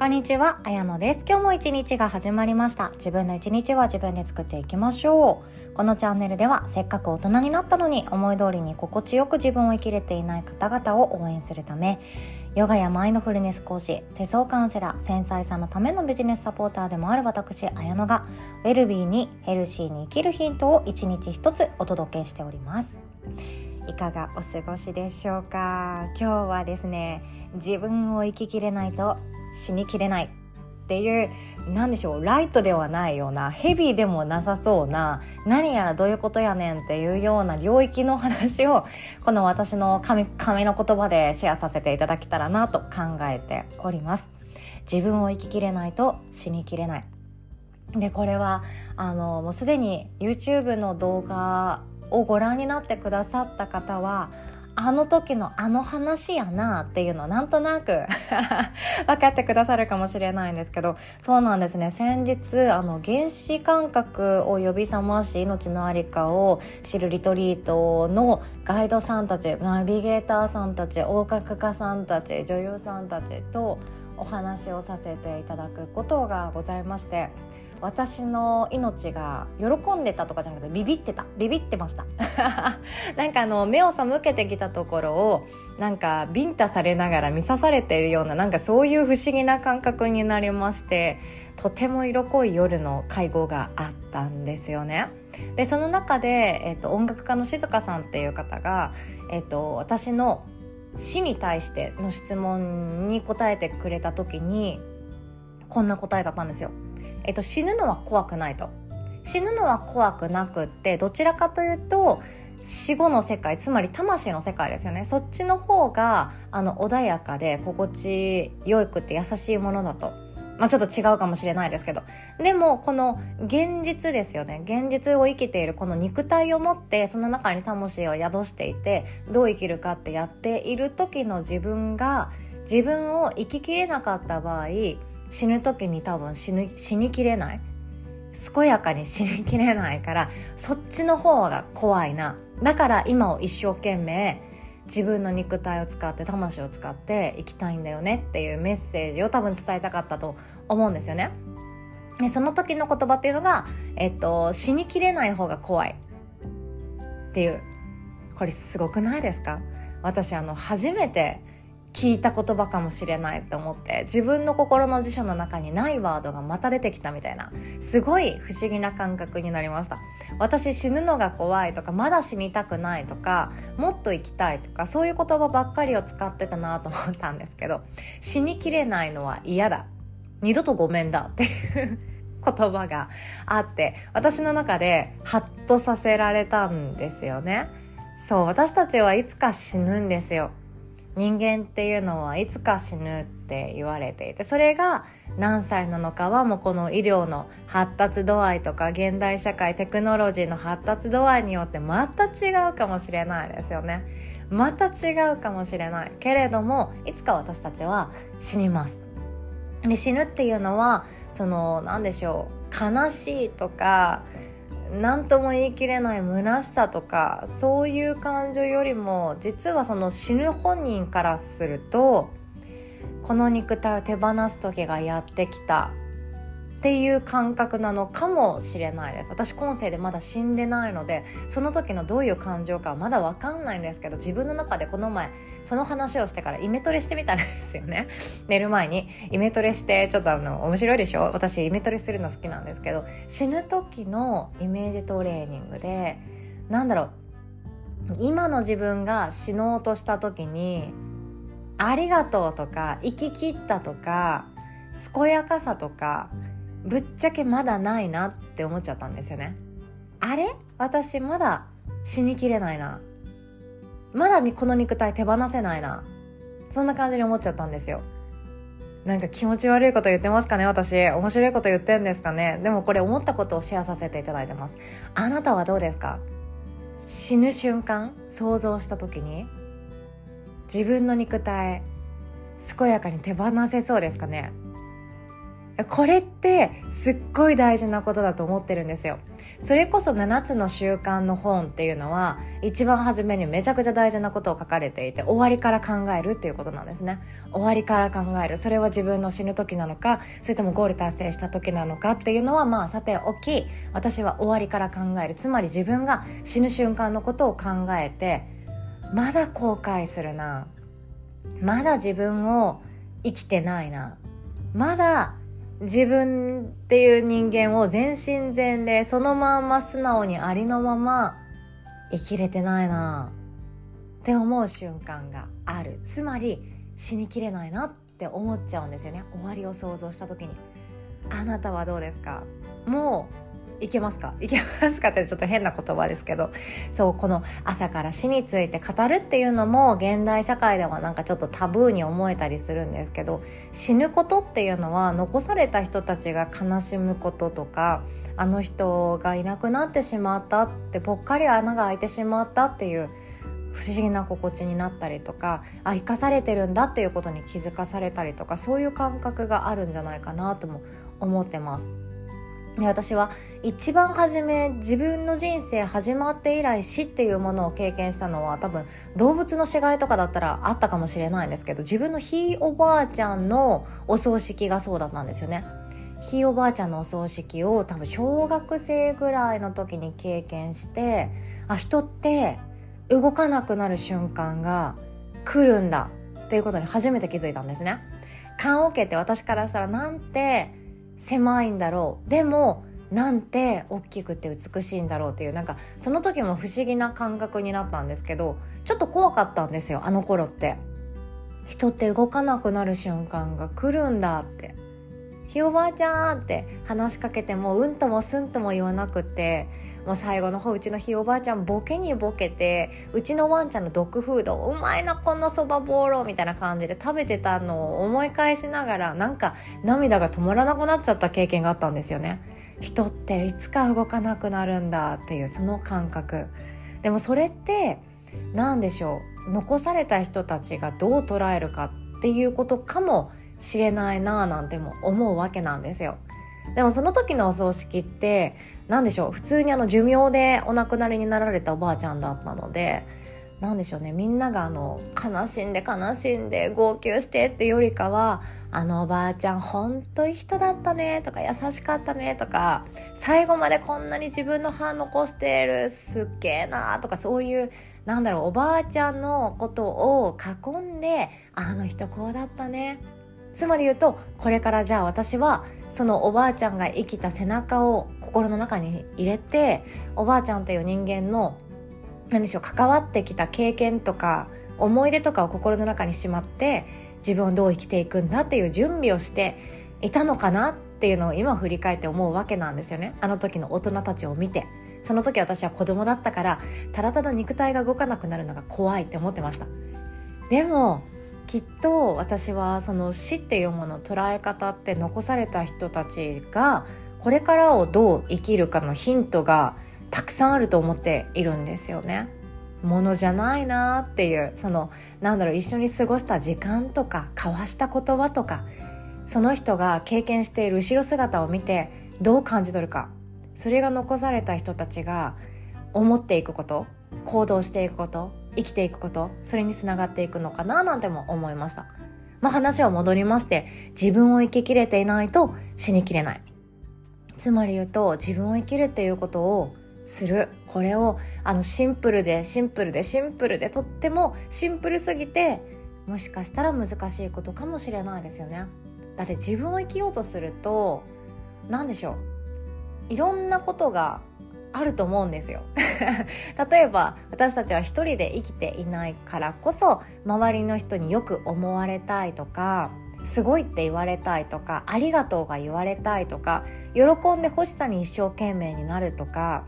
こんにちは、あやのです。今日も一日が始まりました。自分の一日は自分で作っていきましょう。このチャンネルでは、せっかく大人になったのに思い通りに心地よく自分を生きれていない方々を応援するため、ヨガやマインドフルネス講師、手相カウンセラー、繊細さんのためのビジネスサポーターでもある私、綾乃が、ウェルビーにヘルシーに生きるヒントを一日一つお届けしております。いかがお過ごしでしょうか？今日はですね、自分を生ききれないと死にきれないっていう何でしょうライトではないようなヘビーでもなさそうな何やらどういうことやねんっていうような領域の話をこの私の紙紙の言葉でシェアさせていただけたらなと考えております。自分を生ききれないと死にきれない。でこれはあのもうすでに YouTube の動画をご覧になってくださった方はあの時のあの話やなっていうのなんとなく 分かってくださるかもしれないんですけどそうなんですね。先日あの原始感覚を呼び覚まし命の在りかを知るリトリートのガイドさんたちナビゲーターさんたち音楽家さんたち女優さんたちとお話をさせていただくことがございまして私の命が喜んでたとかじゃなくてビビってたビビってました なんかあの目を背けてきたところをなんかビンタされながら見刺されているようななんかそういう不思議な感覚になりましてとても色濃い夜の会合があったんですよね。でその中で、えーと、音楽家の静香さんっていう方が、えーと私の死に対しての質問に答えてくれた時にこんな答えだったんですよ。えっと、死ぬのは怖くないと。死ぬのは怖くなくってどちらかというと死後の世界つまり魂の世界ですよねそっちの方があの穏やかで心地よくて優しいものだと。まあ、ちょっと違うかもしれないですけどでもこの現実ですよね現実を生きているこの肉体を持ってその中に魂を宿していてどう生きるかってやっている時の自分が自分を生ききれなかった場合死ぬ時に多分死ぬ死にきれない？健やかに死にきれないからそっちの方が怖いな。だから今を一生懸命自分の肉体を使って魂を使って生きたいんだよねっていうメッセージを多分伝えたかったと思うんですよね。でその時の言葉っていうのが、えっと、死にきれない方が怖い。っていう。これすごくないですか？私あの初めて聞いた言葉かもしれないと思って自分の心の辞書の中にないワードがまた出てきたみたいなすごい不思議な感覚になりました。私死ぬのが怖いとかまだ死にたくないとかもっと生きたいとかそういう言葉ばっかりを使ってたなと思ったんですけど死にきれないのは嫌だ。二度とごめんだっていう言葉があって私の中でハッとさせられたんですよね。そう私たちはいつか死ぬんですよ。人間っていうのはいつか死ぬって言われていてそれが何歳なのかはもうこの医療の発達度合いとか現代社会テクノロジーの発達度合いによってまた違うかもしれないですよね。また違うかもしれないけれどもいつか私たちは死にます。で死ぬっていうのはその何でしょう悲しいとか何とも言い切れない虚しさとかそういう感情よりも実はその死ぬ本人からするとこの肉体を手放す時がやってきた。っていう感覚なのかもしれないです。私今世でまだ死んでないのでその時のどういう感情かはまだ分かんないんですけど自分の中でこの前その話をしてからイメトレしてみたんですよね。寝る前に。イメトレしてちょっとあの面白いでしょ？私イメトレするの好きなんですけど死ぬ時のイメージトレーニングでなんだろう。今の自分が死のうとした時に「ありがとう」とか「生き切った」とか健やかさとかぶっちゃけまだないなって思っちゃったんですよね。あれ？私まだ死にきれないな。まだこの肉体手放せないな。そんな感じに思っちゃったんですよ。なんか気持ち悪いこと言ってますかね？私。面白いこと言ってんですかね？でもこれ思ったことをシェアさせていただいてます。あなたはどうですか？死ぬ瞬間想像した時に自分の肉体健やかに手放せそうですかね？これってすっごい大事なことだと思ってるんですよ。それこそ7つの習慣の本っていうのは一番初めにめちゃくちゃ大事なことを書かれていて終わりから考えるっていうことなんですね。終わりから考える。それは自分の死ぬ時なのかそれともゴール達成した時なのかっていうのはまあさておき私は終わりから考える。つまり自分が死ぬ瞬間のことを考えてまだ後悔するな。まだ自分を生きてないな。まだ自分っていう人間を全身全霊そのまんま素直にありのまま生きれてないな。って思う瞬間がある。つまり死にきれないなって思っちゃうんですよね。終わりを想像した時に。あなたはどうですか？もういけますか？いけますかってちょっと変な言葉ですけどそうこの朝から死について語るっていうのも現代社会ではなんかちょっとタブーに思えたりするんですけど死ぬことっていうのは残された人たちが悲しむこととかあの人がいなくなってしまったってぽっかり穴が開いてしまったっていう不思議な心地になったりとかあ生かされてるんだっていうことに気づかされたりとかそういう感覚があるんじゃないかなとも思ってます。で私は一番初め自分の人生始まって以来死っていうものを経験したのは多分動物の死骸とかだったらあったかもしれないんですけど自分のひいおばあちゃんのお葬式がそうだったんですよね。ひいおばあちゃんのお葬式を多分小学生ぐらいの時に経験してあ人って動かなくなる瞬間が来るんだっていうことに初めて気づいたんですね。棺桶って私からしたらなんて狭いんだろう。でもなんて大きくて美しいんだろうっていうなんかその時も不思議な感覚になったんですけどちょっと怖かったんですよあの頃って。人って動かなくなる瞬間が来るんだって。ひおばあちゃんって話しかけてもうんともすんとも言わなくてもう最後の方うちのひいおばあちゃんボケにボケてうちのワンちゃんのドッグフードうまいなこのそばボーロみたいな感じで食べてたのを思い返しながらなんか涙が止まらなくなっちゃった経験があったんですよね。人っていつか動かなくなるんだっていうその感覚でもそれって何でしょう？残された人たちがどう捉えるかっていうことかもしれないなぁなんても思うわけなんですよ。でもその時のお葬式って何でしょう普通にあの寿命でお亡くなりになられたおばあちゃんだったので何でしょうねみんながあの悲しんで悲しんで号泣してってよりかはあのおばあちゃん本当いい人だったねとか優しかったねとか最後までこんなに自分の歯残してるすっげえなとかそういうなんだろうおばあちゃんのことを囲んであの人こうだったね。つまり言うとこれからじゃあ私はそのおばあちゃんが生きた背中を心の中に入れておばあちゃんという人間の何でしょう関わってきた経験とか思い出とかを心の中にしまって自分をどう生きていくんだっていう準備をしていたのかなっていうのを今振り返って思うわけなんですよね。あの時の大人たちを見て。その時私は子供だったからただただ肉体が動かなくなるのが怖いって思ってました。でもきっと私はその死っていうもの捉え方って残された人たちがこれからをどう生きるかのヒントがたくさんあると思っているんですよね。ものじゃないなっていうそのなんだろう一緒に過ごした時間とか交わした言葉とかその人が経験している後ろ姿を見てどう感じ取るかそれが残された人たちが思っていくこと行動していくこと生きていくことそれにつながっていくのかななんても思いました。まあ話は戻りまして自分を生ききれていないと死にきれない。つまり言うと自分を生きるっていうことをする。これをあのシンプルでシンプルでシンプルでとってもシンプルすぎてもしかしたら難しいことかもしれないですよね。だって自分を生きようとすると何でしょう。いろんなことがあると思うんですよ。例えば私たちは一人で生きていないからこそ周りの人によく思われたいとかすごいって言われたいとかありがとうが言われたいとか喜んで欲しさに一生懸命になるとか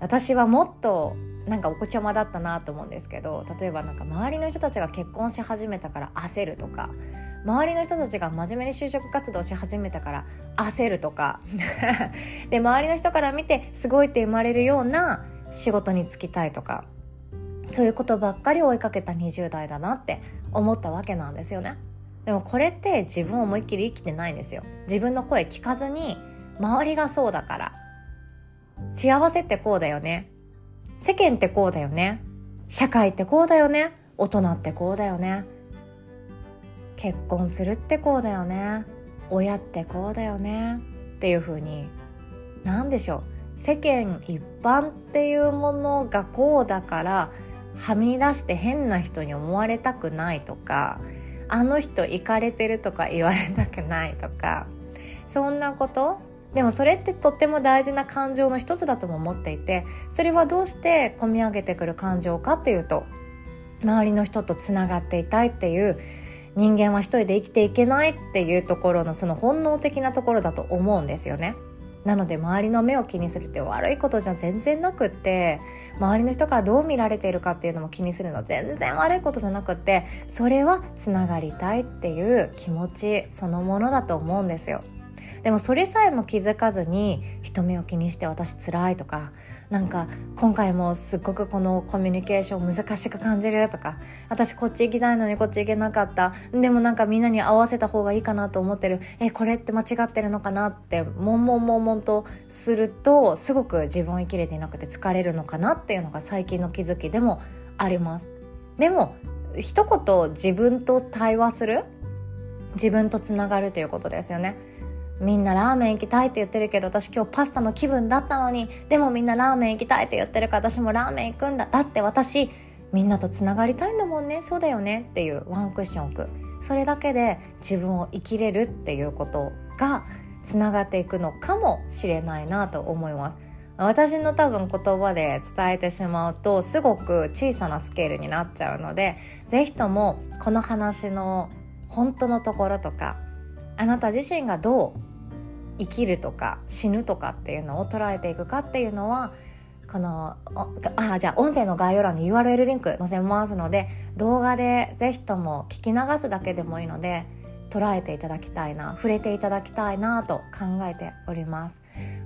私はもっとなんかお子ちゃまだったなと思うんですけど例えばなんか周りの人たちが結婚し始めたから焦るとか周りの人たちが真面目に就職活動し始めたから焦るとか。で周りの人から見てすごいって生まれるような仕事に就きたいとか。そういうことばっかり追いかけた20代だなって思ったわけなんですよね。でもこれって自分思いっきり生きてないんですよ。自分の声聞かずに周りがそうだから。幸せってこうだよね。世間ってこうだよね。社会ってこうだよね。大人ってこうだよね。結婚するってこうだよね。親ってこうだよね。っていう風に何でしょう。世間一般っていうものがこうだからはみ出して変な人に思われたくないとかあの人行かれてるとか言われたくないとかそんなこと？でもそれってとっても大事な感情の一つだとも思っていてそれはどうして込み上げてくる感情かっていうと周りの人とつながっていたいっていう人間は一人で生きていけないっていうところのその本能的なところだと思うんですよね。なので周りの目を気にするって悪いことじゃ全然なくって周りの人からどう見られているかっていうのも気にするの全然悪いことじゃなくってそれはつながりたいっていう気持ちそのものだと思うんですよ。でもそれさえも気づかずに人目を気にして私辛いとかなんか今回もすっごくこのコミュニケーション難しく感じるとか私こっち行きたいのにこっち行けなかった。でもなんかみんなに合わせた方がいいかなと思ってる。えこれって間違ってるのかなってもんもんもんもんとするとすごく自分を生きれていなくて疲れるのかなっていうのが最近の気づきでもあります。でも一言自分と対話する？自分とつながるということですよね。みんなラーメン行きたいって言ってるけど私今日パスタの気分だったのにでもみんなラーメン行きたいって言ってるから私もラーメン行くんだ。だって私みんなとつながりたいんだもんね。そうだよね。っていうワンクッション置く。それだけで自分を生きれるっていうことがつながっていくのかもしれないなと思います。私の多分言葉で伝えてしまうとすごく小さなスケールになっちゃうので是非ともこの話の本当のところとかあなた自身がどう生きるとか死ぬとかっていうのを捉えていくかっていうのはこのあじゃあ音声の概要欄に URL リンク載せますので動画で是非とも聞き流すだけでもいいので捉えていただきたいな触れていただきたいなと考えております。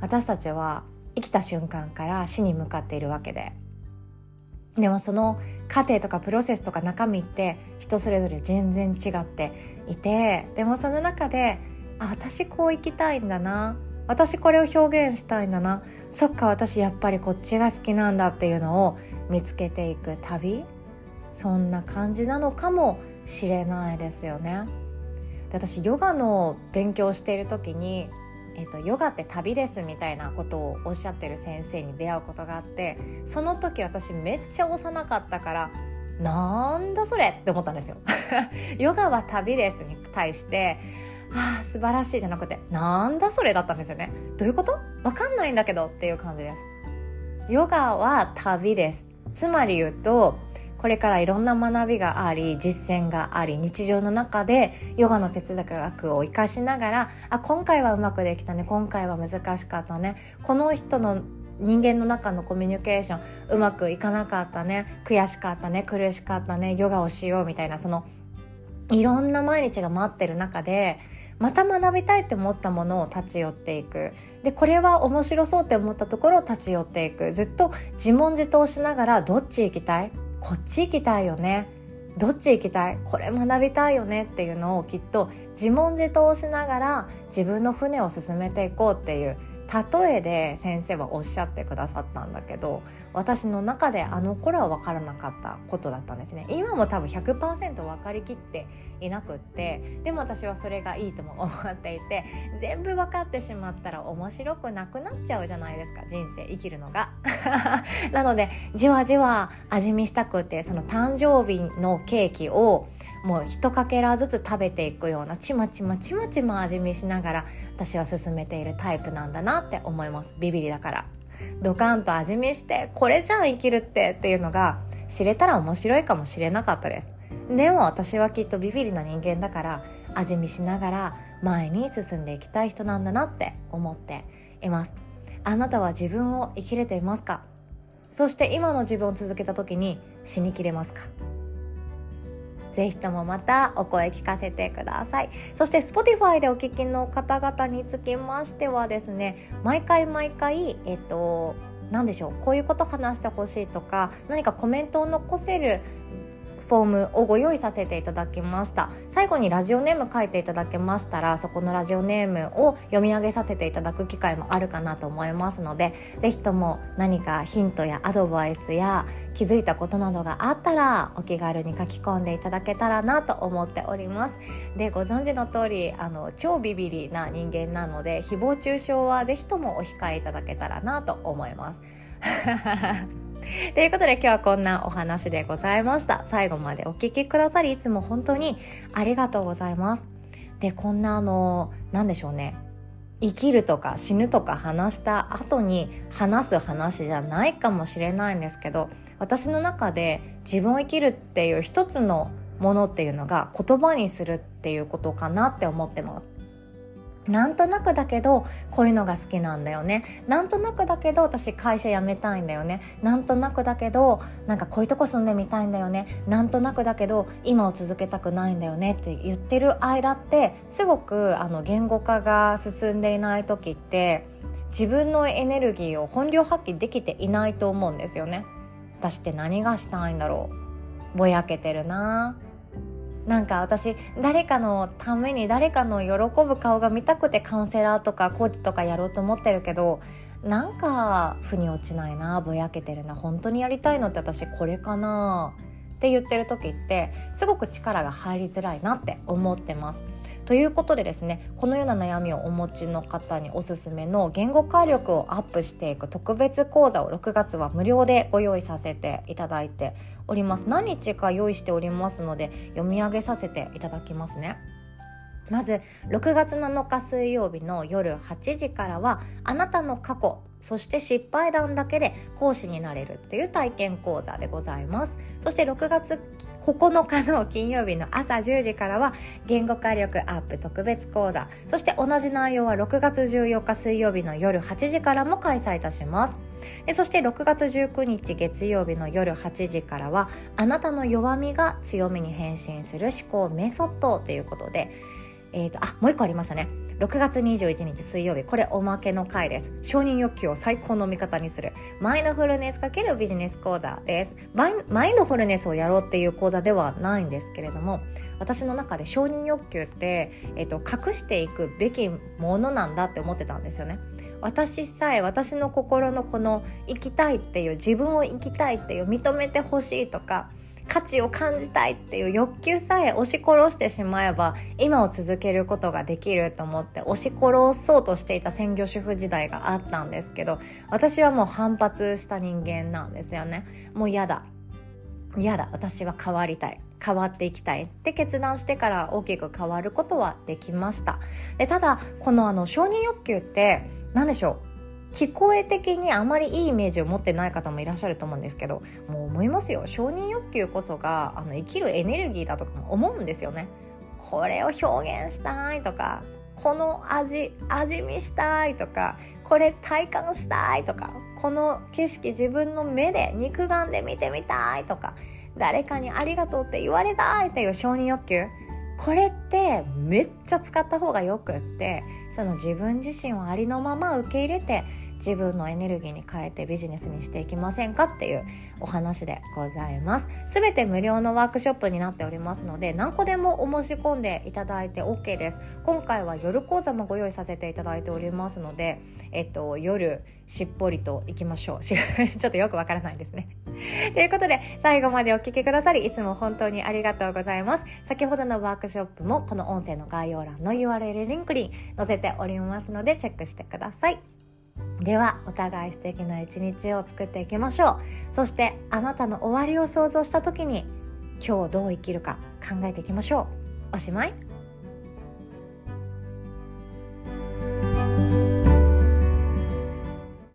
私たちは生きた瞬間から死に向かっているわけで。でもその過程とかプロセスとか中身って人それぞれ全然違っていてでもその中であ私こう生きたいんだな私これを表現したいんだなそっか私やっぱりこっちが好きなんだっていうのを見つけていく旅そんな感じなのかもしれないですよね。で私ヨガの勉強している時に、えーと、ヨガって旅ですみたいなことをおっしゃってる先生に出会うことがあってその時私めっちゃ幼かったからなんだそれって思ったんですよ。ヨガは旅ですに対してああ素晴らしいじゃなくてなんだそれだったんですよね。どういうこと？わかんないんだけどっていう感じです。ヨガは旅です。つまり言うとこれからいろんな学びがあり実践があり日常の中でヨガの哲学を生かしながらあ今回はうまくできたね今回は難しかったねこの人の人間の中のコミュニケーションうまくいかなかったね悔しかったね苦しかったねヨガをしようみたいなそのいろんな毎日が待ってる中でまた学びたいって思ったものを立ち寄っていく。でこれは面白そうって思ったところを立ち寄っていく。ずっと自問自答しながらどっち行きたい？こっち行きたいよね。どっち行きたい？これ学びたいよねっていうのをきっと自問自答しながら自分の船を進めていこうっていう例えで先生はおっしゃってくださったんだけど私の中であの頃は分からなかったことだったんですね。今も多分100%分かりきっていなくってでも私はそれがいいとも思っていて全部分かってしまったら面白くなくなっちゃうじゃないですか人生生きるのが。なのでじわじわ味見したくてその誕生日のケーキをもう一かけらずつ食べていくようなちまちまちまちま味見しながら私は進めているタイプなんだなって思います。ビビりだから。ドカンと味見してこれじゃん生きるってっていうのが知れたら面白いかもしれなかったです。でも私はきっとビビりな人間だから味見しながら前に進んでいきたい人なんだなって思っています。あなたは自分を生きれていますか？そして今の自分を続けた時に死にきれますか？ぜひともまたお声聞かせてください。そして Spotify でお聞きの方々につきましてはですね毎回毎回えっと何でしょうこういうこと話してほしいとか何かコメントを残せるフォームをご用意させていただきました。最後にラジオネーム書いていただけましたらそこのラジオネームを読み上げさせていただく機会もあるかなと思いますので是非とも何かヒントやアドバイスや気づいたことなどがあったらお気軽に書き込んでいただけたらなと思っております。でご存知の通りあの超ビビリな人間なので誹謗中傷は是非ともお控えいただけたらなと思います。ということで今日はこんなお話でございました。最後までお聴きくださりいつも本当にありがとうございます。でこんなあの何でしょうね。生きるとか死ぬとか話した後に話す話じゃないかもしれないんですけど私の中で自分を生きるっていう一つのものっていうのが言葉にするっていうことかなって思ってます。なんとなくだけどこういうのが好きなんだよね。なんとなくだけど私会社辞めたいんだよね。なんとなくだけどなんかこういうとこ住んでみたいんだよね。なんとなくだけど今を続けたくないんだよね。って言ってる間ってすごくあの言語化が進んでいない時って自分のエネルギーを本領発揮できていないと思うんですよね。私って何がしたいんだろう？ぼやけてるな。なんか私誰かのために誰かの喜ぶ顔が見たくてカウンセラーとかコーチとかやろうと思ってるけどなんか腑に落ちないな。ぼやけてるな。本当にやりたいのって私これかな。って言ってる時ってすごく力が入りづらいなって思ってます。ということでですねこのような悩みをお持ちの方におすすめの言語化力をアップしていく特別講座を6月は無料でご用意させていただいております何日か用意しておりますので読み上げさせていただきますねまず6月7日水曜日の夜8時からはあなたの過去そして失敗談だけで講師になれるっていう体験講座でございます。そして6月9日の金曜日の朝10時からは言語化力アップ特別講座。そして同じ内容は6月14日水曜日の夜8時からも開催いたします。でそして6月19日月曜日の夜8時からはあなたの弱みが強みに変身する思考メソッドということでえーと、あもう一個ありましたね。6月21日水曜日。これおまけの回です。承認欲求を最高の味方にする。マインドフルネス×ビジネス講座です。マインドフルネスをやろうっていう講座ではないんですけれども私の中で承認欲求って、えー、と隠していくべきものなんだって思ってたんですよね。私さえ私の心のこの生きたいっていう自分を生きたいっていう認めてほしいとか価値を感じたいっていう欲求さえ押し殺してしまえば今を続けることができると思って押し殺そうとしていた専業主婦時代があったんですけど私はもう反発した人間なんですよね。もう嫌だ。嫌だ。私は変わりたい。変わっていきたいって決断してから大きく変わることはできました。でただこのあの承認欲求って何でしょう？聞こえ的にあまりいいイメージを持ってない方もいらっしゃると思うんですけどもう思いますよ承認欲求こそがあの生きるエネルギーだとかも思うんですよね。これを表現したいとかこの味味見したいとかこれ体感したいとかこの景色自分の目で肉眼で見てみたいとか誰かにありがとうって言われたいっていう承認欲求これってめっちゃ使った方がよくってその自分自身をありのまま受け入れて自分のエネルギーに変えてビジネスにしていきませんかっていうお話でございます。全て無料のワークショップになっておりますので何個でもお申し込んでいただいて OK です。今回は夜講座もご用意させていただいておりますのでえっと夜しっぽりといきましょう。ちょっとよくわからないですね。ということで最後までお聴きくださりいつも本当にありがとうございます。先ほどのワークショップもこの音声の概要欄の URL リンクに載せておりますのでチェックしてください。ではお互い素敵な一日を作っていきましょう。そしてあなたの終わりを想像した時に今日どう生きるか考えていきましょう。おしまい。